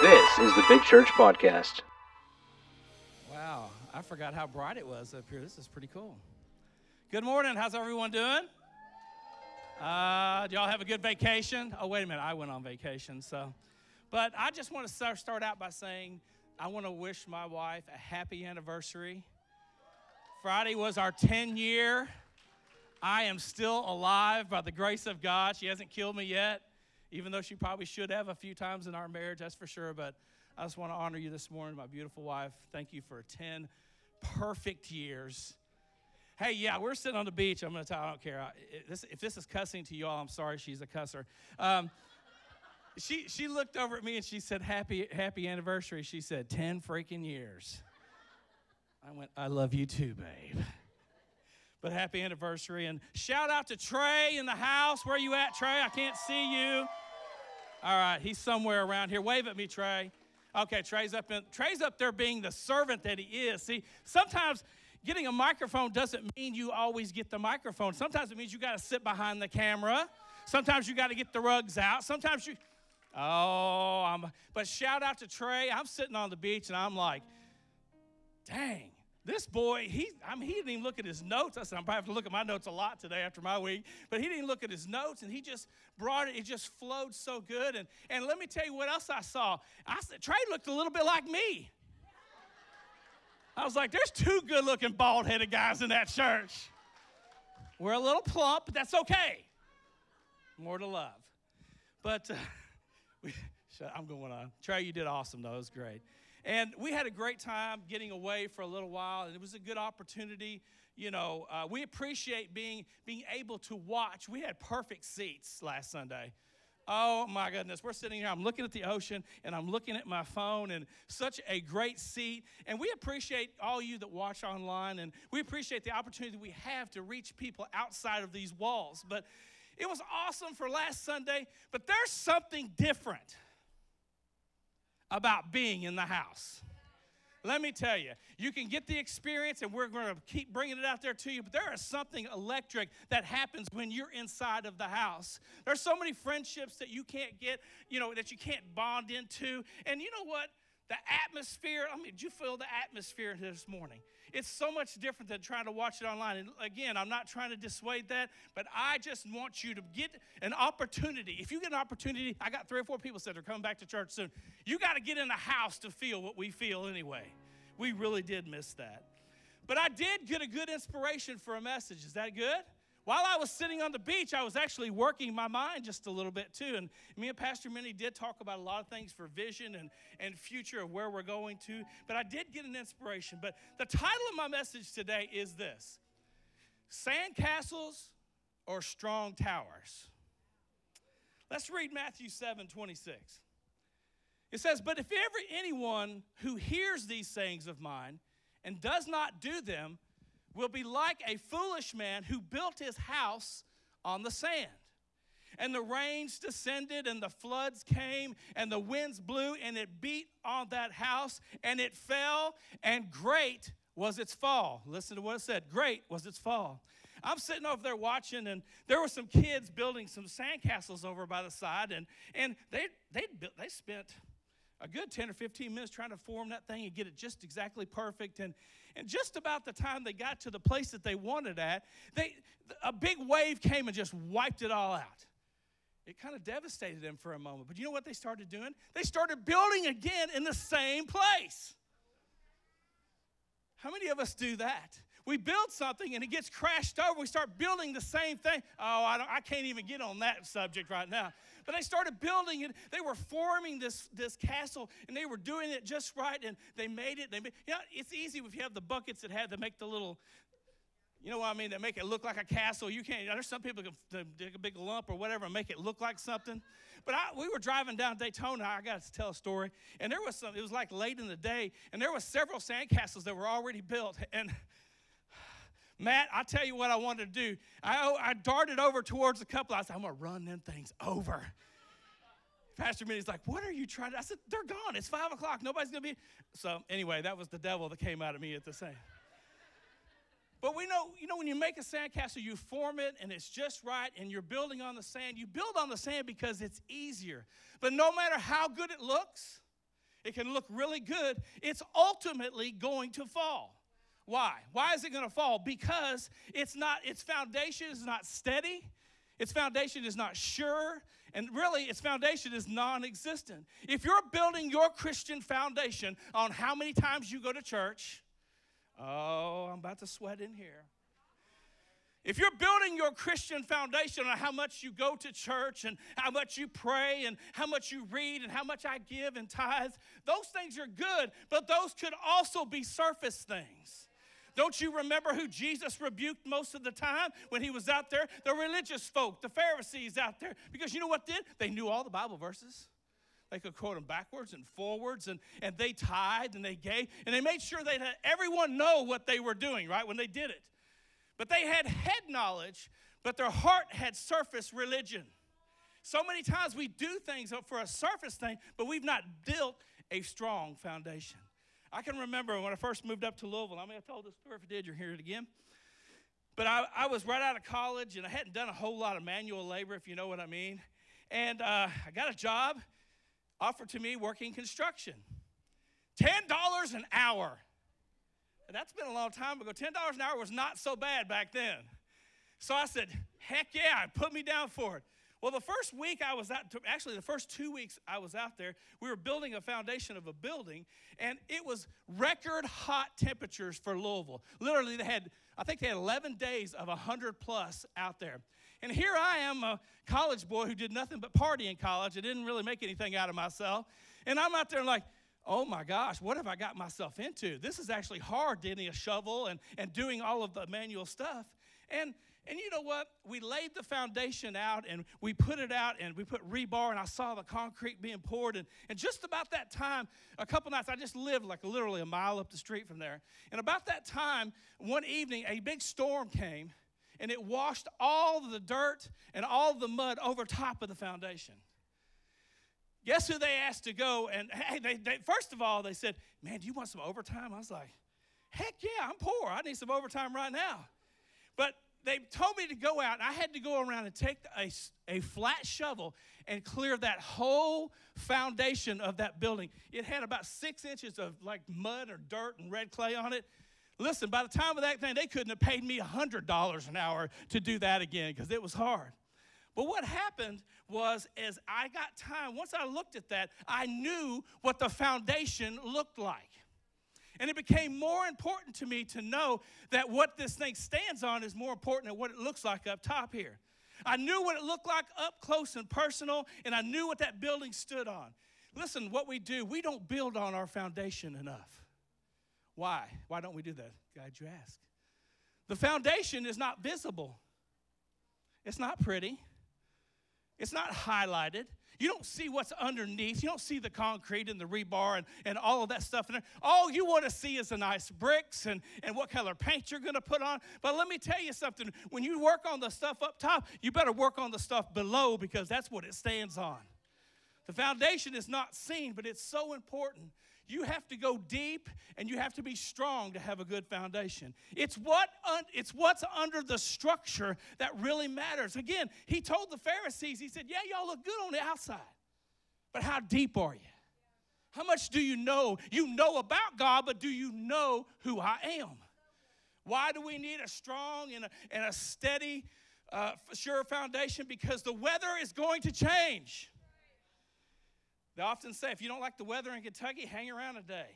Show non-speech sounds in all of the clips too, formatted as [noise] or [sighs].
This is the Big Church Podcast. Wow, I forgot how bright it was up here. This is pretty cool. Good morning. How's everyone doing? Uh, do y'all have a good vacation? Oh, wait a minute. I went on vacation, so. But I just want to start out by saying I want to wish my wife a happy anniversary. Friday was our 10 year. I am still alive by the grace of God. She hasn't killed me yet even though she probably should have a few times in our marriage, that's for sure. But I just want to honor you this morning, my beautiful wife. Thank you for 10 perfect years. Hey, yeah, we're sitting on the beach. I'm going to tell I don't care. if this is cussing to y'all, I'm sorry. She's a cusser. Um, she, she looked over at me and she said, happy, happy anniversary. She said, 10 freaking years. I went, I love you too, babe. But happy anniversary. And shout out to Trey in the house. Where you at, Trey? I can't see you. All right, he's somewhere around here. Wave at me, Trey. Okay, Trey's up in Trey's up there being the servant that he is. See, sometimes getting a microphone doesn't mean you always get the microphone. Sometimes it means you got to sit behind the camera. Sometimes you got to get the rugs out. Sometimes you Oh, I'm but shout out to Trey. I'm sitting on the beach and I'm like, dang, this boy, he, I mean, he didn't even look at his notes. I said, I'm probably have to look at my notes a lot today after my week. But he didn't look at his notes and he just brought it. It just flowed so good. And, and let me tell you what else I saw. I said, Trey looked a little bit like me. I was like, there's two good looking bald headed guys in that church. We're a little plump, but that's okay. More to love. But uh, [laughs] we, I'm going on. Trey, you did awesome, though. It was great. And we had a great time getting away for a little while, and it was a good opportunity. You know, uh, we appreciate being, being able to watch. We had perfect seats last Sunday. Oh my goodness, we're sitting here. I'm looking at the ocean and I'm looking at my phone, and such a great seat. And we appreciate all you that watch online, and we appreciate the opportunity we have to reach people outside of these walls. But it was awesome for last Sunday, but there's something different about being in the house. Let me tell you, you can get the experience, and we're going to keep bringing it out there to you, but there is something electric that happens when you're inside of the house. There's so many friendships that you can't get, you know, that you can't bond into. And you know what? The atmosphere, I mean, did you feel the atmosphere this morning? It's so much different than trying to watch it online. And again, I'm not trying to dissuade that, but I just want you to get an opportunity. If you get an opportunity, I got three or four people said they're coming back to church soon. You got to get in the house to feel what we feel anyway. We really did miss that. But I did get a good inspiration for a message. Is that good? While I was sitting on the beach, I was actually working my mind just a little bit too. And me and Pastor Minnie did talk about a lot of things for vision and, and future of where we're going to. But I did get an inspiration. But the title of my message today is this Sandcastles or Strong Towers? Let's read Matthew 7 26. It says, But if ever anyone who hears these sayings of mine and does not do them, will be like a foolish man who built his house on the sand. And the rains descended, and the floods came, and the winds blew, and it beat on that house, and it fell, and great was its fall. Listen to what it said great was its fall. I'm sitting over there watching, and there were some kids building some sandcastles over by the side, and, and they, they, they spent a good 10 or 15 minutes trying to form that thing and get it just exactly perfect. And, and just about the time they got to the place that they wanted at, they, a big wave came and just wiped it all out. It kind of devastated them for a moment. But you know what they started doing? They started building again in the same place. How many of us do that? We build something and it gets crashed over. We start building the same thing. Oh, I, I can't even get on that subject right now. But they started building it. They were forming this, this castle and they were doing it just right and they made it. They made, you know, it's easy if you have the buckets that have to make the little, you know what I mean, that make it look like a castle. You can't, there's some people can dig a big lump or whatever and make it look like something. But I, we were driving down Daytona. I got to tell a story. And there was some, it was like late in the day, and there was several sandcastles that were already built. And Matt, I tell you what I wanted to do. I, oh, I darted over towards the couple. I said, I'm going to run them things over. Pastor Minnie's like, What are you trying to? I said, They're gone. It's five o'clock. Nobody's going to be. So, anyway, that was the devil that came out of me at the same. But we know, you know, when you make a sandcastle, you form it and it's just right and you're building on the sand. You build on the sand because it's easier. But no matter how good it looks, it can look really good, it's ultimately going to fall. Why? Why is it going to fall? Because it's not its foundation is not steady. Its foundation is not sure, and really its foundation is non-existent. If you're building your Christian foundation on how many times you go to church, oh, I'm about to sweat in here. If you're building your Christian foundation on how much you go to church and how much you pray and how much you read and how much I give and tithes, those things are good, but those could also be surface things. Don't you remember who Jesus rebuked most of the time when he was out there? The religious folk, the Pharisees out there. Because you know what did? They knew all the Bible verses. They could quote them backwards and forwards, and, and they tithed and they gave, and they made sure they that everyone know what they were doing, right, when they did it. But they had head knowledge, but their heart had surface religion. So many times we do things for a surface thing, but we've not built a strong foundation. I can remember when I first moved up to Louisville. I mean, I told this story. If you did, you're hearing it again. But I, I, was right out of college, and I hadn't done a whole lot of manual labor, if you know what I mean. And uh, I got a job offered to me working construction. $10 an hour. And that's been a long time ago. $10 an hour was not so bad back then. So I said, heck yeah, put me down for it. Well, the first week I was out, actually, the first two weeks I was out there, we were building a foundation of a building, and it was record hot temperatures for Louisville. Literally, they had, I think they had 11 days of 100 plus out there. And here I am, a college boy who did nothing but party in college. I didn't really make anything out of myself. And I'm out there like, oh my gosh, what have I got myself into? This is actually hard, getting a shovel and, and doing all of the manual stuff. And and you know what? We laid the foundation out and we put it out and we put rebar and I saw the concrete being poured. And, and just about that time, a couple nights, I just lived like literally a mile up the street from there. And about that time, one evening, a big storm came and it washed all the dirt and all the mud over top of the foundation. Guess who they asked to go? And hey, they, they, first of all, they said, Man, do you want some overtime? I was like, Heck yeah, I'm poor. I need some overtime right now. But they told me to go out, I had to go around and take a, a flat shovel and clear that whole foundation of that building. It had about six inches of like mud or dirt and red clay on it. Listen, by the time of that thing, they couldn't have paid me $100 an hour to do that again because it was hard. But what happened was, as I got time, once I looked at that, I knew what the foundation looked like. And it became more important to me to know that what this thing stands on is more important than what it looks like up top here. I knew what it looked like up close and personal, and I knew what that building stood on. Listen, what we do, we don't build on our foundation enough. Why? Why don't we do that? Glad you ask. The foundation is not visible, it's not pretty, it's not highlighted, you don't see what's underneath. You don't see the concrete and the rebar and, and all of that stuff in there. All you want to see is the nice bricks and, and what color paint you're going to put on. But let me tell you something. When you work on the stuff up top, you better work on the stuff below because that's what it stands on. The foundation is not seen, but it's so important. You have to go deep and you have to be strong to have a good foundation. It's what un, it's what's under the structure that really matters. Again, he told the Pharisees, he said, "Yeah, y'all look good on the outside. But how deep are you? How much do you know? You know about God, but do you know who I am? Why do we need a strong and a, and a steady, uh, sure foundation? Because the weather is going to change. They often say if you don't like the weather in Kentucky, hang around a day.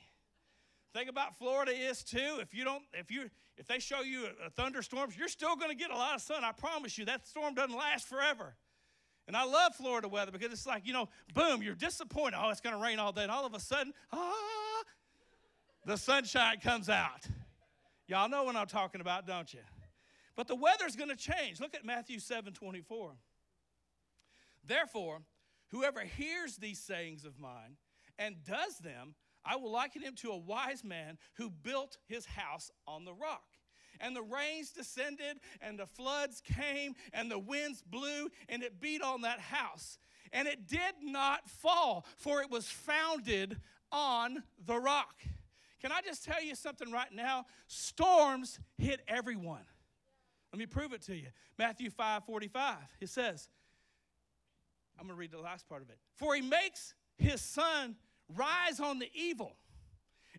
Thing about Florida is too, if you don't, if you if they show you a, a thunderstorms, you're still going to get a lot of sun. I promise you, that storm doesn't last forever. And I love Florida weather because it's like, you know, boom, you're disappointed. Oh, it's going to rain all day. And all of a sudden, ah, the sunshine comes out. Y'all know what I'm talking about, don't you? But the weather's going to change. Look at Matthew 7 24. Therefore, Whoever hears these sayings of mine and does them, I will liken him to a wise man who built his house on the rock. And the rains descended, and the floods came, and the winds blew, and it beat on that house. And it did not fall, for it was founded on the rock. Can I just tell you something right now? Storms hit everyone. Let me prove it to you. Matthew 5 45, it says, I'm going to read the last part of it. For he makes his sun rise on the evil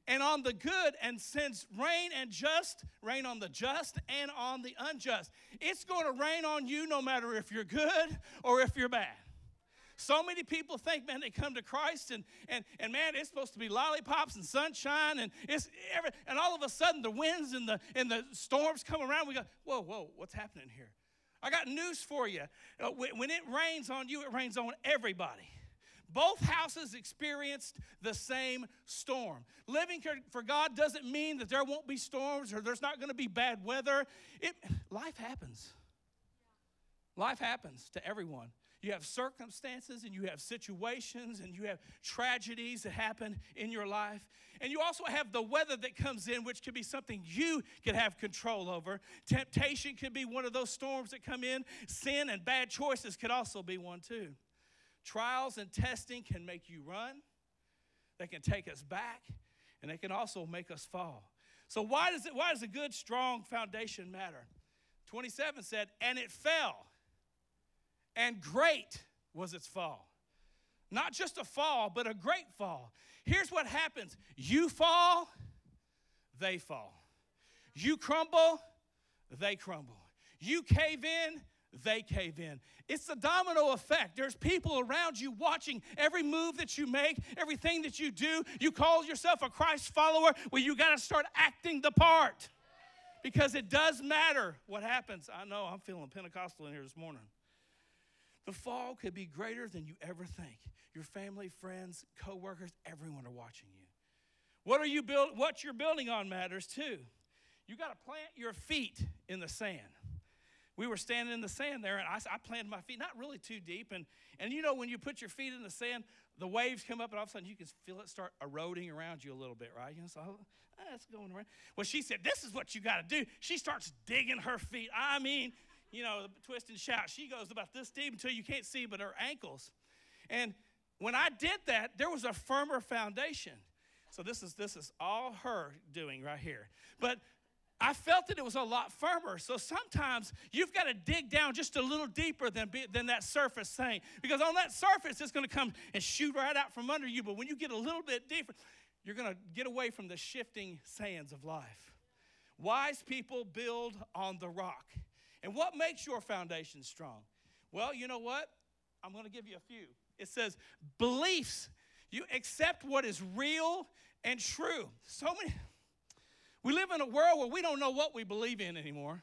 and on the good and sends rain and just, rain on the just and on the unjust. It's going to rain on you no matter if you're good or if you're bad. So many people think, man, they come to Christ and, and, and man, it's supposed to be lollipops and sunshine and it's every, and all of a sudden the winds and the and the storms come around. We go, whoa, whoa, what's happening here? I got news for you. Uh, when it rains on you, it rains on everybody. Both houses experienced the same storm. Living for God doesn't mean that there won't be storms or there's not going to be bad weather. It, life happens. Life happens to everyone. You have circumstances and you have situations and you have tragedies that happen in your life. And you also have the weather that comes in, which could be something you could have control over. Temptation could be one of those storms that come in. Sin and bad choices could also be one too. Trials and testing can make you run, they can take us back, and they can also make us fall. So, why does, it, why does a good, strong foundation matter? 27 said, and it fell, and great was its fall. Not just a fall, but a great fall. Here's what happens you fall, they fall. You crumble, they crumble. You cave in, they cave in. It's a domino effect. There's people around you watching every move that you make, everything that you do. You call yourself a Christ follower, well, you got to start acting the part because it does matter what happens. I know I'm feeling Pentecostal in here this morning. The fall could be greater than you ever think. Your family, friends, coworkers, everyone are watching you. What are you build what you're building on matters too. You got to plant your feet in the sand we were standing in the sand there, and I, I, planted my feet, not really too deep. And, and you know, when you put your feet in the sand, the waves come up, and all of a sudden you can feel it start eroding around you a little bit, right? You know, so oh, that's going around. Well, she said, This is what you got to do. She starts digging her feet. I mean, you know, twist and shout. She goes about this deep until you can't see but her ankles. And when I did that, there was a firmer foundation. So this is this is all her doing right here. But I felt that it was a lot firmer. So sometimes you've got to dig down just a little deeper than, than that surface thing. Because on that surface, it's going to come and shoot right out from under you. But when you get a little bit deeper, you're going to get away from the shifting sands of life. Wise people build on the rock. And what makes your foundation strong? Well, you know what? I'm going to give you a few. It says beliefs. You accept what is real and true. So many we live in a world where we don't know what we believe in anymore.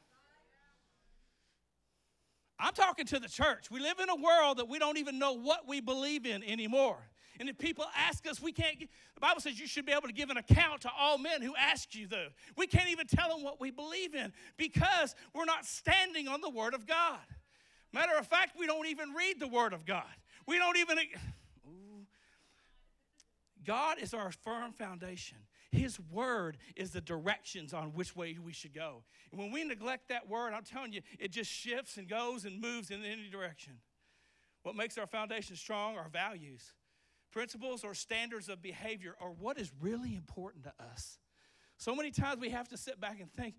I'm talking to the church. We live in a world that we don't even know what we believe in anymore. And if people ask us, we can't. The Bible says you should be able to give an account to all men who ask you, though. We can't even tell them what we believe in because we're not standing on the Word of God. Matter of fact, we don't even read the Word of God. We don't even. God is our firm foundation. His word is the directions on which way we should go. And when we neglect that word, I'm telling you, it just shifts and goes and moves in any direction. What makes our foundation strong are values, principles, or standards of behavior, or what is really important to us. So many times we have to sit back and think.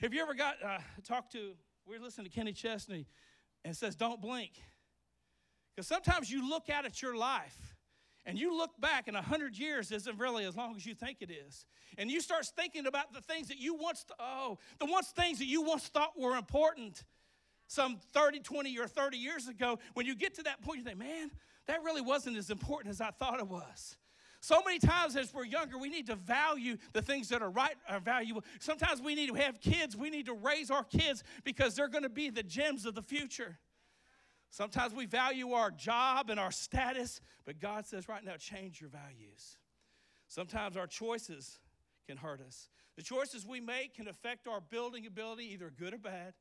Have you ever got uh, talked to? We are listening to Kenny Chesney, and says, "Don't blink," because sometimes you look out at your life and you look back, and 100 years isn't really as long as you think it is. And you start thinking about the things that you once, oh, the once things that you once thought were important some 30, 20, or 30 years ago. When you get to that point, you think, man, that really wasn't as important as I thought it was. So many times as we're younger, we need to value the things that are right, are valuable. Sometimes we need to have kids. We need to raise our kids because they're going to be the gems of the future. Sometimes we value our job and our status, but God says right now, change your values. Sometimes our choices can hurt us. The choices we make can affect our building ability, either good or bad.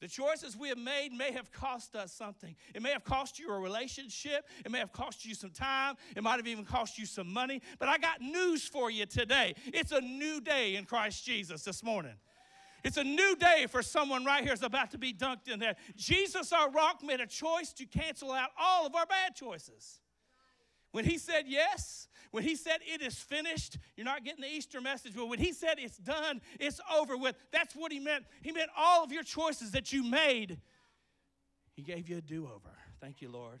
The choices we have made may have cost us something. It may have cost you a relationship. It may have cost you some time. It might have even cost you some money. But I got news for you today. It's a new day in Christ Jesus this morning. It's a new day for someone right here is about to be dunked in there. Jesus, our rock, made a choice to cancel out all of our bad choices. When he said yes, when he said it is finished, you're not getting the Easter message, but when he said it's done, it's over with, that's what he meant. He meant all of your choices that you made, he gave you a do over. Thank you, Lord.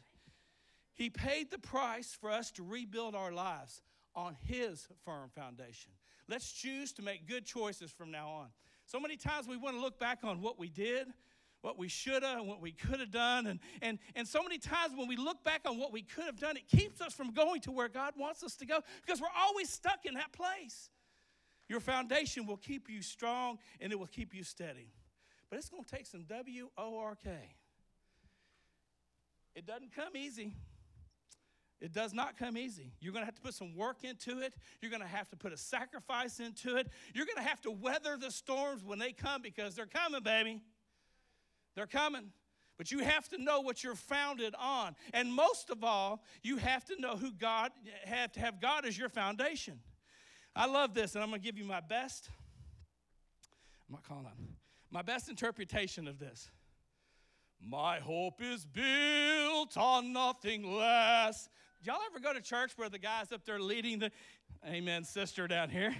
He paid the price for us to rebuild our lives on His firm foundation. Let's choose to make good choices from now on. So many times we want to look back on what we did, what we should have, and what we could have done. And, and, and so many times when we look back on what we could have done, it keeps us from going to where God wants us to go because we're always stuck in that place. Your foundation will keep you strong and it will keep you steady. But it's going to take some W O R K. It doesn't come easy. It does not come easy. You're going to have to put some work into it. You're going to have to put a sacrifice into it. You're going to have to weather the storms when they come because they're coming, baby. They're coming. But you have to know what you're founded on. And most of all, you have to know who God, have to have God as your foundation. I love this, and I'm going to give you my best. I'm not calling on my best interpretation of this. My hope is built on nothing less. Y'all ever go to church where the guy's up there leading the, amen, sister down here?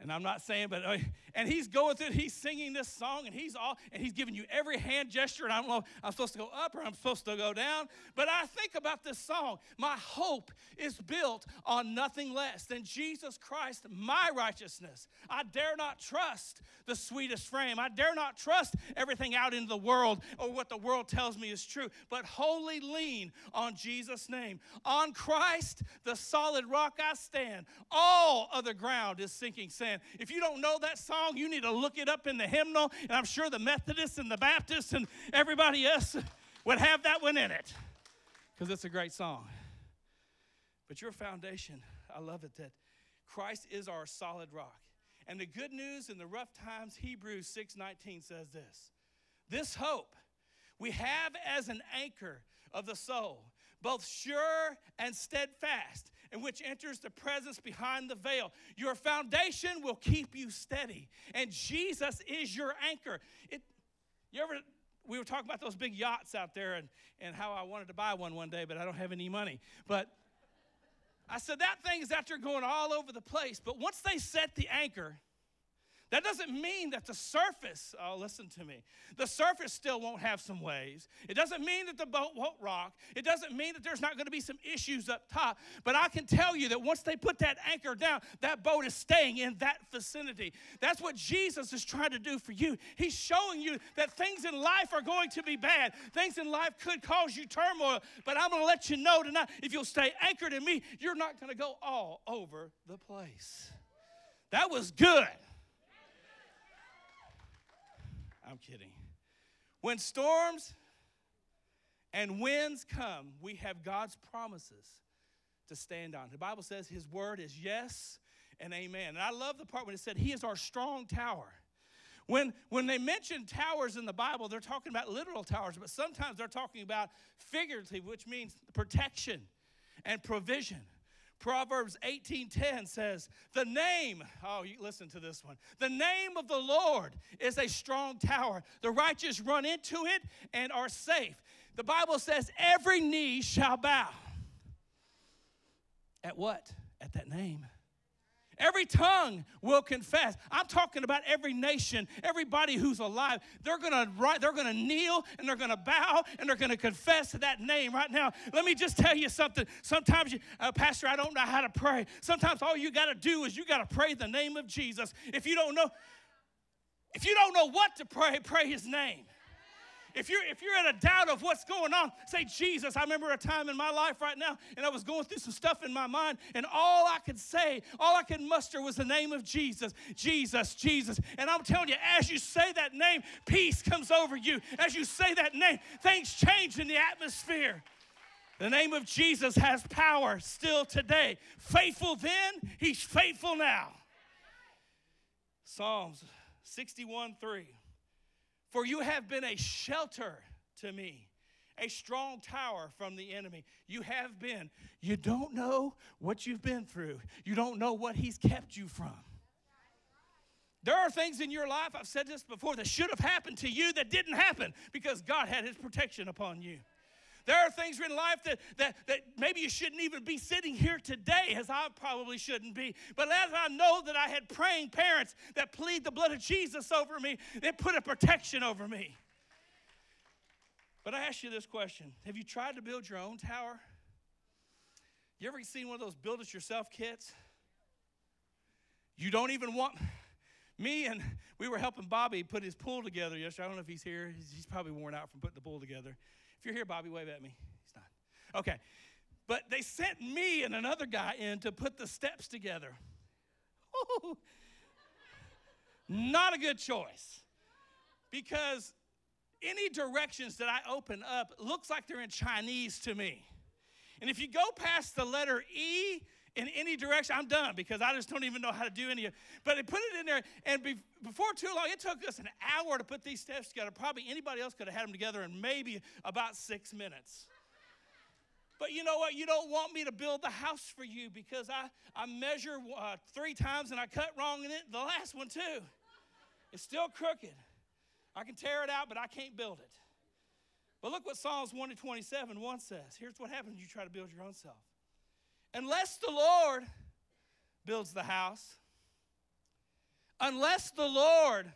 And I'm not saying, but uh, and he's going through, he's singing this song, and he's all, and he's giving you every hand gesture, and I don't know, I'm supposed to go up or I'm supposed to go down. But I think about this song. My hope is built on nothing less than Jesus Christ, my righteousness. I dare not trust the sweetest frame. I dare not trust everything out in the world or what the world tells me is true, but wholly lean on Jesus' name. On Christ, the solid rock I stand. All other ground is sinking saying. If you don't know that song, you need to look it up in the hymnal, and I'm sure the Methodists and the Baptists and everybody else would have that one in it because it's a great song. But your foundation, I love it that Christ is our solid rock. And the good news in the rough times, Hebrews 6:19 says this. This hope we have as an anchor of the soul, both sure and steadfast, in which enters the presence behind the veil. Your foundation will keep you steady, and Jesus is your anchor. It, you ever, we were talking about those big yachts out there and, and how I wanted to buy one one day, but I don't have any money. But I said, that thing is there going all over the place. But once they set the anchor, that doesn't mean that the surface, oh, listen to me, the surface still won't have some waves. It doesn't mean that the boat won't rock. It doesn't mean that there's not going to be some issues up top. But I can tell you that once they put that anchor down, that boat is staying in that vicinity. That's what Jesus is trying to do for you. He's showing you that things in life are going to be bad. Things in life could cause you turmoil. But I'm going to let you know tonight if you'll stay anchored in me, you're not going to go all over the place. That was good. I'm kidding. When storms and winds come, we have God's promises to stand on. The Bible says His word is yes and amen. And I love the part when it said He is our strong tower. When, when they mention towers in the Bible, they're talking about literal towers, but sometimes they're talking about figurative, which means protection and provision. Proverbs 18:10 says, "The name, oh, you listen to this one. The name of the Lord is a strong tower. The righteous run into it and are safe." The Bible says, "Every knee shall bow." At what? At that name. Every tongue will confess. I'm talking about every nation, everybody who's alive. They're gonna they're gonna kneel and they're gonna bow and they're gonna confess that name right now. Let me just tell you something. Sometimes, you, uh, Pastor, I don't know how to pray. Sometimes all you got to do is you got to pray the name of Jesus. If you don't know, if you don't know what to pray, pray His name. If you're if you're in a doubt of what's going on, say Jesus. I remember a time in my life right now, and I was going through some stuff in my mind, and all I could say, all I could muster was the name of Jesus, Jesus, Jesus. And I'm telling you, as you say that name, peace comes over you. As you say that name, things change in the atmosphere. The name of Jesus has power still today. Faithful then, he's faithful now. Psalms 61 3. For you have been a shelter to me, a strong tower from the enemy. You have been. You don't know what you've been through, you don't know what He's kept you from. There are things in your life, I've said this before, that should have happened to you that didn't happen because God had His protection upon you. There are things in life that, that, that maybe you shouldn't even be sitting here today, as I probably shouldn't be. But as I know that I had praying parents that plead the blood of Jesus over me, they put a protection over me. But I ask you this question Have you tried to build your own tower? You ever seen one of those build it yourself kits? You don't even want me and we were helping Bobby put his pool together yesterday. I don't know if he's here. He's probably worn out from putting the pool together. If you're here, Bobby, wave at me. He's not. Okay. But they sent me and another guy in to put the steps together. [laughs] Not a good choice. Because any directions that I open up looks like they're in Chinese to me. And if you go past the letter E in any direction, I'm done because I just don't even know how to do any of it. But they put it in there, and be, before too long, it took us an hour to put these steps together. Probably anybody else could have had them together in maybe about six minutes. But you know what? You don't want me to build the house for you because I, I measure uh, three times and I cut wrong in it. The last one, too. It's still crooked. I can tear it out, but I can't build it. But look what Psalms 1 to 27 1 says. Here's what happens you try to build your own self. Unless the Lord builds the house, unless the Lord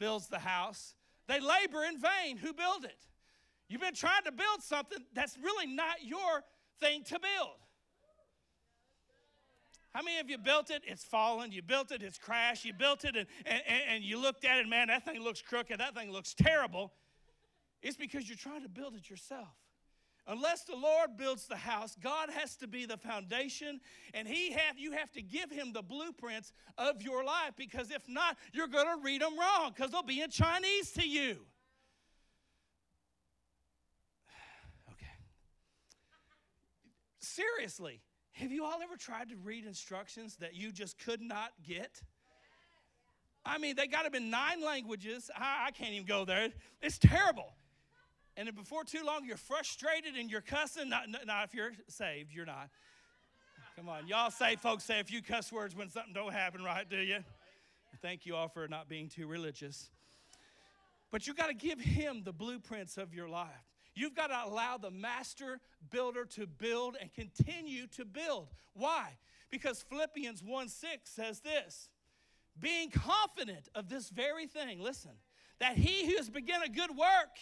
builds the house, they labor in vain who build it. You've been trying to build something that's really not your thing to build. How many of you built it? It's fallen. You built it, it's crashed. You built it, and, and, and you looked at it, man, that thing looks crooked. That thing looks terrible. It's because you're trying to build it yourself. Unless the Lord builds the house, God has to be the foundation, and He have you have to give Him the blueprints of your life. Because if not, you're going to read them wrong because they'll be in Chinese to you. [sighs] Okay. seriously, have you all ever tried to read instructions that you just could not get? I mean, they got have been nine languages. I, I, can't even go there. It's terrible. And then before too long, you're frustrated and you're cussing. Not, not if you're saved, you're not. Come on, y'all say, folks, say a few cuss words when something don't happen right, do you? Thank you all for not being too religious. But you got to give him the blueprints of your life. You've got to allow the master builder to build and continue to build. Why? Because Philippians 1 6 says this being confident of this very thing, listen, that he who has begun a good work,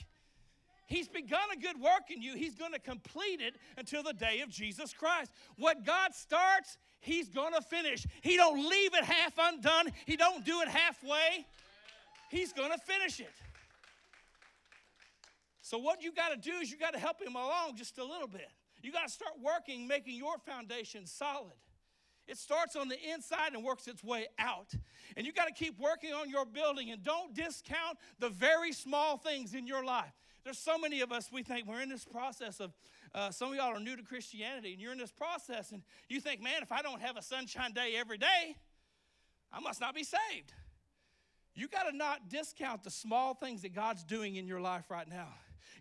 he's begun a good work in you, he's going to complete it until the day of Jesus Christ. What God starts, he's going to finish. He don't leave it half undone, he don't do it halfway. He's going to finish it. So, what you got to do is you got to help him along just a little bit. You got to start working, making your foundation solid. It starts on the inside and works its way out. And you got to keep working on your building and don't discount the very small things in your life. There's so many of us, we think we're in this process of, uh, some of y'all are new to Christianity and you're in this process and you think, man, if I don't have a sunshine day every day, I must not be saved. You got to not discount the small things that God's doing in your life right now.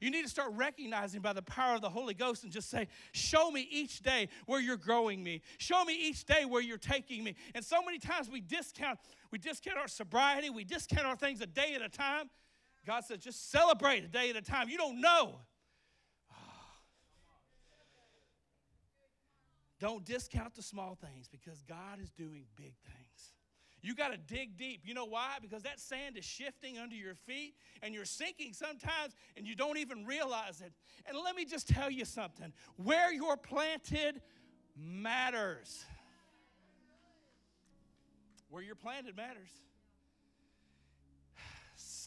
You need to start recognizing by the power of the Holy Ghost and just say, Show me each day where you're growing me. Show me each day where you're taking me. And so many times we discount, we discount our sobriety, we discount our things a day at a time. God says, just celebrate a day at a time. You don't know. [sighs] Don't discount the small things because God is doing big things. You got to dig deep. You know why? Because that sand is shifting under your feet and you're sinking sometimes and you don't even realize it. And let me just tell you something where you're planted matters. Where you're planted matters.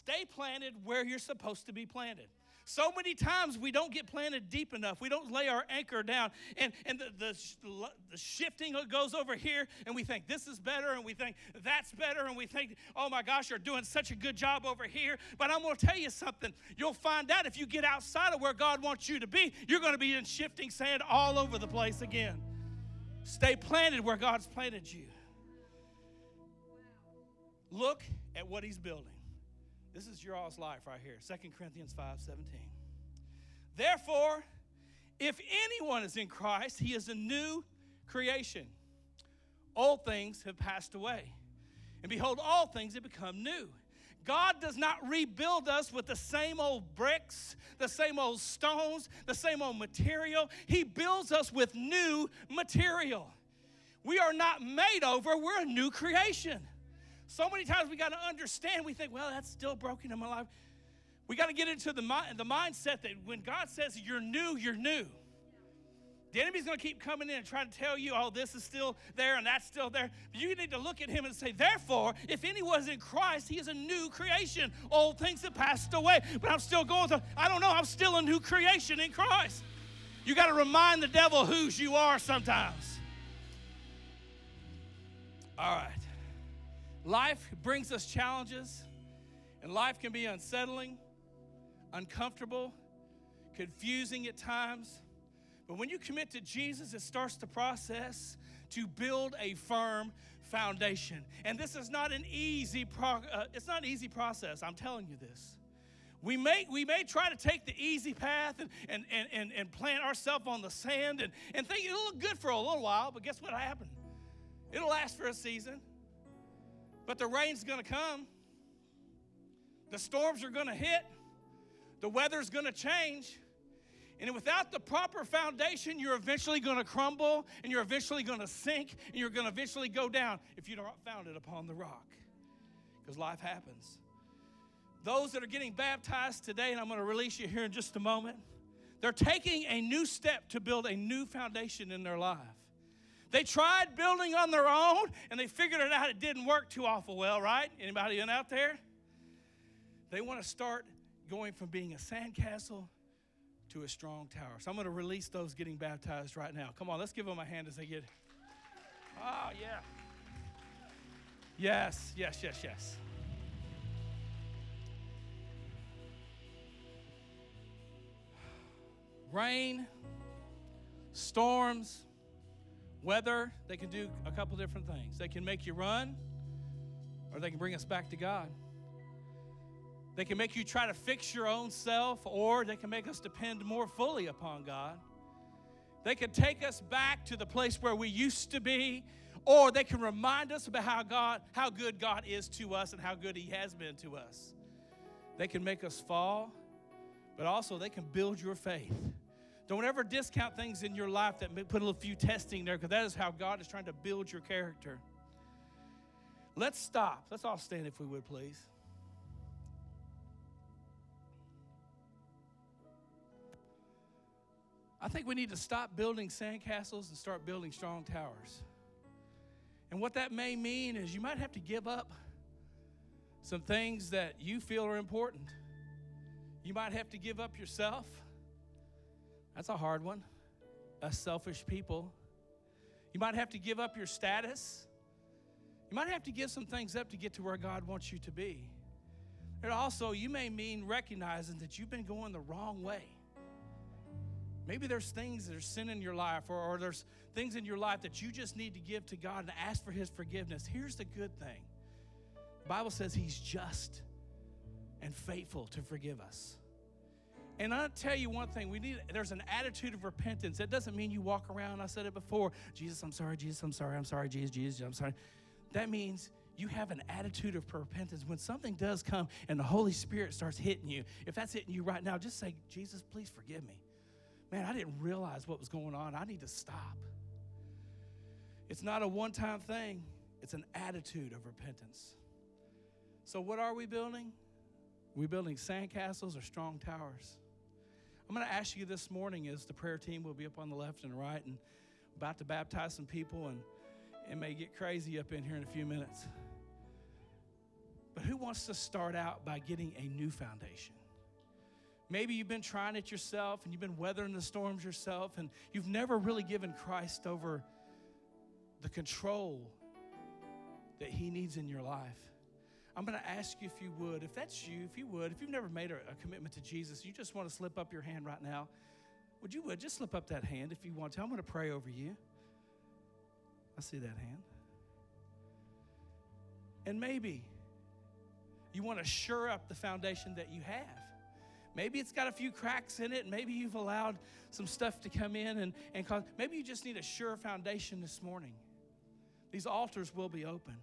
Stay planted where you're supposed to be planted. So many times we don't get planted deep enough. We don't lay our anchor down. And, and the, the, the, shifting goes over here, and we think this is better, and we think that's better, and we think, oh my gosh, you're doing such a good job over here. But I'm going to tell you something. You'll find out if you get outside of where God wants you to be, you're going to be in shifting sand all over the place again. Stay planted where God's planted you. Look at what He's building. This is your all's life right here. 2 Corinthians 5 17. Therefore, if anyone is in Christ, he is a new creation. Old things have passed away. And behold, all things have become new. God does not rebuild us with the same old bricks, the same old stones, the same old material. He builds us with new material. We are not made over, we're a new creation. So many times we got to understand, we think, well, that's still broken in my life. We got to get into the, the mindset that when God says you're new, you're new. The enemy's going to keep coming in and trying to tell you, oh, this is still there and that's still there. But you need to look at him and say, therefore, if anyone anyone's in Christ, he is a new creation. Old things have passed away, but I'm still going through. I don't know, I'm still a new creation in Christ. You got to remind the devil whose you are sometimes. All right. Life brings us challenges, and life can be unsettling, uncomfortable, confusing at times. But when you commit to Jesus, it starts the process to build a firm foundation. And this is not an easy pro- uh, it's not an easy process. I'm telling you this. We may, we may try to take the easy path and, and, and, and, and plant ourselves on the sand and, and think it'll look good for a little while, but guess what happened? It'll last for a season. But the rain's gonna come. The storms are gonna hit. The weather's gonna change. And without the proper foundation, you're eventually going to crumble and you're eventually going to sink and you're going to eventually go down if you don't found it upon the rock. Because life happens. Those that are getting baptized today, and I'm going to release you here in just a moment, they're taking a new step to build a new foundation in their life. They tried building on their own and they figured it out. It didn't work too awful well, right? Anybody in out there? They want to start going from being a sandcastle to a strong tower. So I'm going to release those getting baptized right now. Come on, let's give them a hand as they get. Oh, yeah. Yes, yes, yes, yes. Rain, storms, weather, they can do a couple different things. They can make you run, or they can bring us back to God. They can make you try to fix your own self, or they can make us depend more fully upon God. They can take us back to the place where we used to be, or they can remind us about how God, how good God is to us and how good He has been to us. They can make us fall, but also they can build your faith. Don't ever discount things in your life that put a little few testing there, because that is how God is trying to build your character. Let's stop. Let's all stand if we would, please. I think we need to stop building sandcastles and start building strong towers. And what that may mean is you might have to give up some things that you feel are important. You might have to give up yourself. That's a hard one. Us selfish people. You might have to give up your status. You might have to give some things up to get to where God wants you to be. And also, you may mean recognizing that you've been going the wrong way. Maybe there's things that are sin in your life, or, or, there's things in your life that you just need to give to God and ask for His forgiveness. Here's the good thing the Bible says He's just and faithful to forgive us. And I'll tell you one thing, we need there's an attitude of repentance. That doesn't mean you walk around, I said it before, Jesus, I'm sorry, Jesus, I'm sorry, I'm sorry, Jesus, Jesus, I'm sorry. That means you have an attitude of repentance. When something does come and the Holy Spirit starts hitting you, if that's hitting you right now, just say, Jesus, please forgive me man, I didn't realize what was going on. I need to stop. It's not a one time thing, it's an attitude of repentance. So, what are we building? We're we building sandcastles or strong towers? I'm going to ask you this morning as the prayer team will be up on the left and right and about to baptize some people, and it may get crazy up in here in a few minutes. But who wants to start out by getting a new foundation? Maybe you've been trying it yourself and you've been weathering the storms yourself and you've never really given Christ over the control that He needs in your life. I'm going to ask you if you would, if that's you, if you would, if you've never made a, a, commitment to Jesus, you just want to slip up your hand right now, would you would just slip up that hand if you want to? I'm going to pray over you. I see that hand. And maybe you want to shore up the foundation that you have. Maybe it's got a few cracks in it. Maybe you've allowed some stuff to come in and, and cause. Maybe you just need a sure foundation this morning. These altars will be open.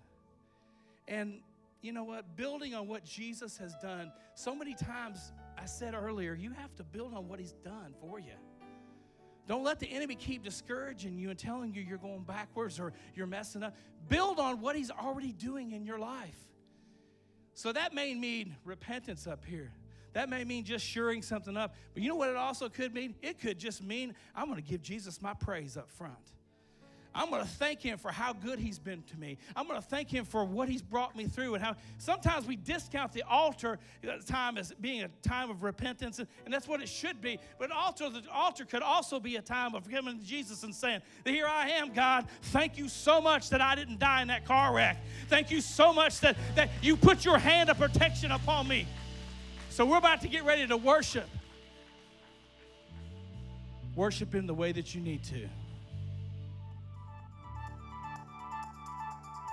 And you know what? Building on what Jesus has done, so many times I said earlier, you have to build on what he's done for you. Don't let the enemy keep discouraging you and telling you you're going backwards or you're messing up. Build on what he's already doing in your life. So that may mean repentance up here. That may mean just shoring something up. But you know what it also could mean? It could just mean I'm going to give Jesus my praise up front. I'm going to thank him for how good he's been to me. I'm going to thank him for what he's brought me through and how sometimes we discount the altar time as being a time of repentance, and, that's what it should be. But altar, the altar could also be a time of coming to Jesus and saying, Here I am, God. Thank you so much that I didn't die in that car wreck. Thank you so much that, that you put your hand of protection upon me. So we're about to get ready to worship. Worship in the way that you need to.